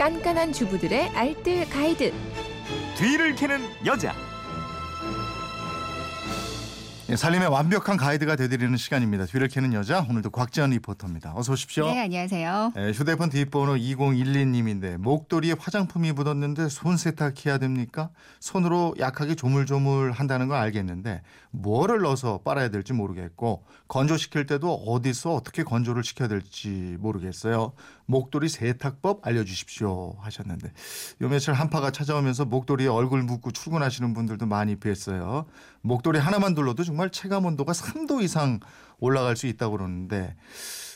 깐깐한 주부들의 알뜰 가이드. 뒤를 캐는 여자. 예, 살림의 완벽한 가이드가 되드리는 시간입니다. 뒤를 캐는 여자 오늘도 곽지연 리포터입니다. 어서 오십시오. 네, 안녕하세요. 예, 휴대폰 뒷번호 2012님인데 목도리에 화장품이 묻었는데 손 세탁해야 됩니까? 손으로 약하게 조물조물 한다는 건 알겠는데 뭐를 넣어서 빨아야 될지 모르겠고 건조시킬 때도 어디서 어떻게 건조를 시켜야 될지 모르겠어요. 목도리 세탁법 알려주십시오 하셨는데 요 며칠 한파가 찾아오면서 목도리에 얼굴 묻고 출근하시는 분들도 많이 뵀어요. 목도리 하나만 둘러도 정말 체감 온도가 3도 이상 올라갈 수 있다고 그러는데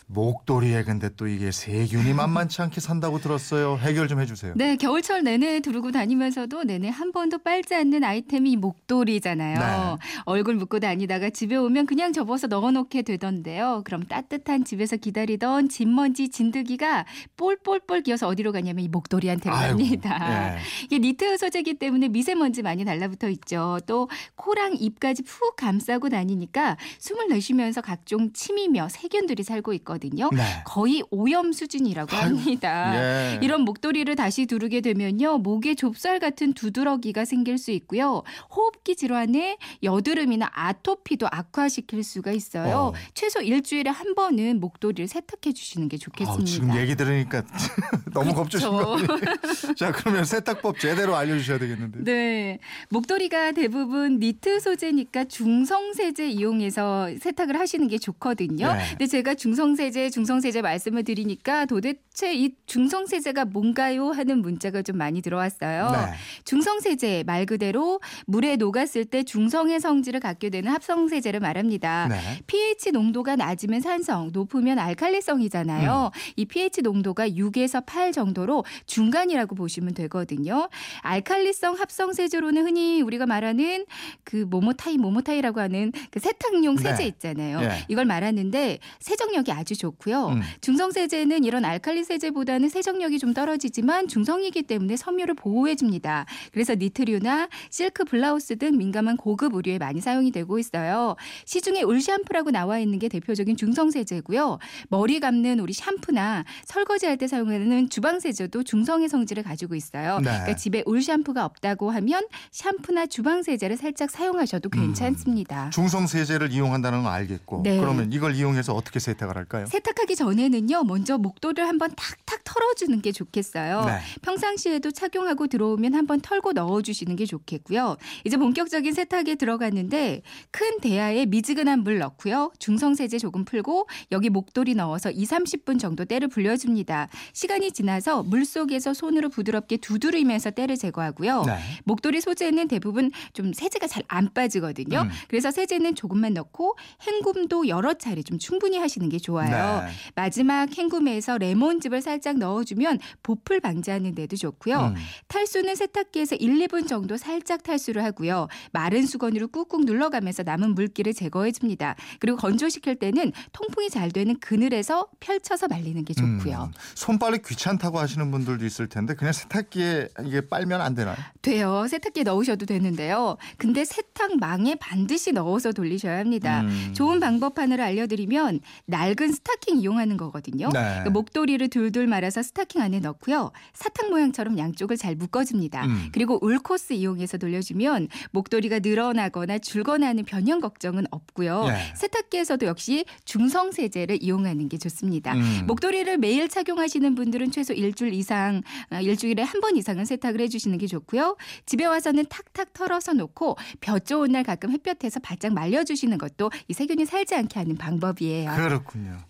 목도리에 근데 또 이게 세균이 만만치 않게 산다고 들었어요. 해결 좀 해주세요. 네, 겨울철 내내 두르고 다니면서도 내내 한 번도 빨지 않는 아이템이 이 목도리잖아요. 네. 얼굴 묶고 다니다가 집에 오면 그냥 접어서 넣어놓게 되던데요. 그럼 따뜻한 집에서 기다리던 진먼지 진드기가 볼볼볼 기어서 어디로 가냐면 이 목도리한테로 아이고, 갑니다. 예. 이게 니트 소재기 때문에 미세먼지 많이 달라붙어 있죠. 또 코랑 입까지 푹 감싸고 다니니까 숨을 내쉬면서 각종 침이며 세균들이 살고 있거든요. 네. 거의 오염 수준이라고 합니다. 예. 이런 목도리를 다시 두르게 되면요. 목에 좁쌀 같은 두드러기가 생길 수 있고요. 호흡기 질환에 여드름이나 아토피도 악화시킬 수가 있어요. 어. 최소 일주일에 한 번은 목도리를 세탁해 주시는 게 좋겠습니다. 아우, 지금 얘기 들으니까 너무 겁주신 거 그렇죠. 아니에요? 자 그러면 세탁법 제대로 알려주셔야 되겠는데. 네. 목도리가 대부분 니트 소재니까 중성세제 이용해서 세탁을 하시는 게 좋거든요. 네. 근데 제가 중성세 제, 중성 세제 말씀을 드리니까 도대체 이 중성 세제가 뭔가요? 하는 문자가 좀 많이 들어왔어요. 네. 중성 세제 말 그대로 물에 녹았을 때 중성의 성질을 갖게 되는 합성 세제를 말합니다. 네. pH 농도가 낮으면 산성, 높으면 알칼리성이잖아요. 음. 이 pH 농도가 6에서 8 정도로 중간이라고 보시면 되거든요. 알칼리성 합성 세제로는 흔히 우리가 말하는 그 모모타이 모모타이라고 하는 그 세탁용 세제 네. 있잖아요. 예. 이걸 말하는데 세정력이 아주 좋고요. 음. 중성 세제는 이런 알칼리 세제보다는 세정력이 좀 떨어지지만 중성이기 때문에 섬유를 보호해 줍니다. 그래서 니트류나 실크 블라우스 등 민감한 고급 의류에 많이 사용이 되고 있어요. 시중에 울 샴푸라고 나와 있는 게 대표적인 중성 세제고요. 머리 감는 우리 샴푸나 설거지할 때 사용하는 주방 세제도 중성의 성질을 가지고 있어요. 네. 그러니까 집에 울 샴푸가 없다고 하면 샴푸나 주방 세제를 살짝 사용하셔도 괜찮습니다. 중성 세제를 이용한다는 건 알겠고 네. 그러면 이걸 이용해서 어떻게 세탁을 할까요? 세탁하기 전에는요, 먼저 목도리를 한번 탁탁 털어주는 게 좋겠어요. 네. 평상시에도 착용하고 들어오면 한번 털고 넣어주시는 게 좋겠고요. 이제 본격적인 세탁에 들어갔는데 큰 대야에 미지근한 물 넣고요. 중성세제 조금 풀고 여기 목도리 넣어서 2, 30분 정도 때를 불려줍니다. 시간이 지나서 물 속에서 손으로 부드럽게 두드리면서 때를 제거하고요. 네. 목도리 소재는 대부분 좀 세제가 잘 안 빠지거든요. 음. 그래서 세제는 조금만 넣고 헹굼도 여러 차례 좀 충분히 하시는 게 좋아요. 네. 마지막 헹굼에서 레몬즙을 살짝 넣어주면 보풀 방지하는 데도 좋고요. 음. 탈수는 세탁기에서 1, 2분 정도 살짝 탈수를 하고요. 마른 수건으로 꾹꾹 눌러가면서 남은 물기를 제거해 줍니다. 그리고 건조시킬 때는 통풍이 잘 되는 그늘에서 펼쳐서 말리는 게 좋고요. 음. 손빨래 귀찮다고 하시는 분들도 있을 텐데 그냥 세탁기에 이게 빨면 안 되나요? 돼요. 세탁기에 넣으셔도 되는데요. 근데 세탁망에 반드시 넣어서 돌리셔야 합니다. 음. 좋은 방법 하나를 알려드리면 낡은 스타킹 이용하는 거거든요. 네. 그러니까 목도리를 둘둘 말아서 스타킹 안에 넣고요. 사탕 모양처럼 양쪽을 잘 묶어줍니다. 음. 그리고 울코스 이용해서 돌려주면 목도리가 늘어나거나 줄거나 하는 변형 걱정은 없고요. 예. 세탁기에서도 역시 중성 세제를 이용하는 게 좋습니다. 음. 목도리를 매일 착용하시는 분들은 최소 일주일 이상, 아, 일주일에 한 번 이상은 세탁을 해주시는 게 좋고요. 집에 와서는 탁탁 털어서 놓고 볕 좋은 날 가끔 햇볕에서 바짝 말려주시는 것도 이 세균이 살지 않게 하는 방법이에요. 그렇군요.